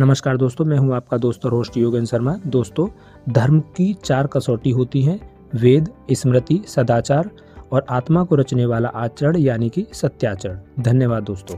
नमस्कार दोस्तों, मैं हूँ आपका दोस्त और होस्ट योगेन शर्मा। दोस्तों, धर्म की चार कसौटी होती हैं, वेद, स्मृति, सदाचार और आत्मा को रचने वाला आचरण यानी कि सत्याचरण। धन्यवाद दोस्तों।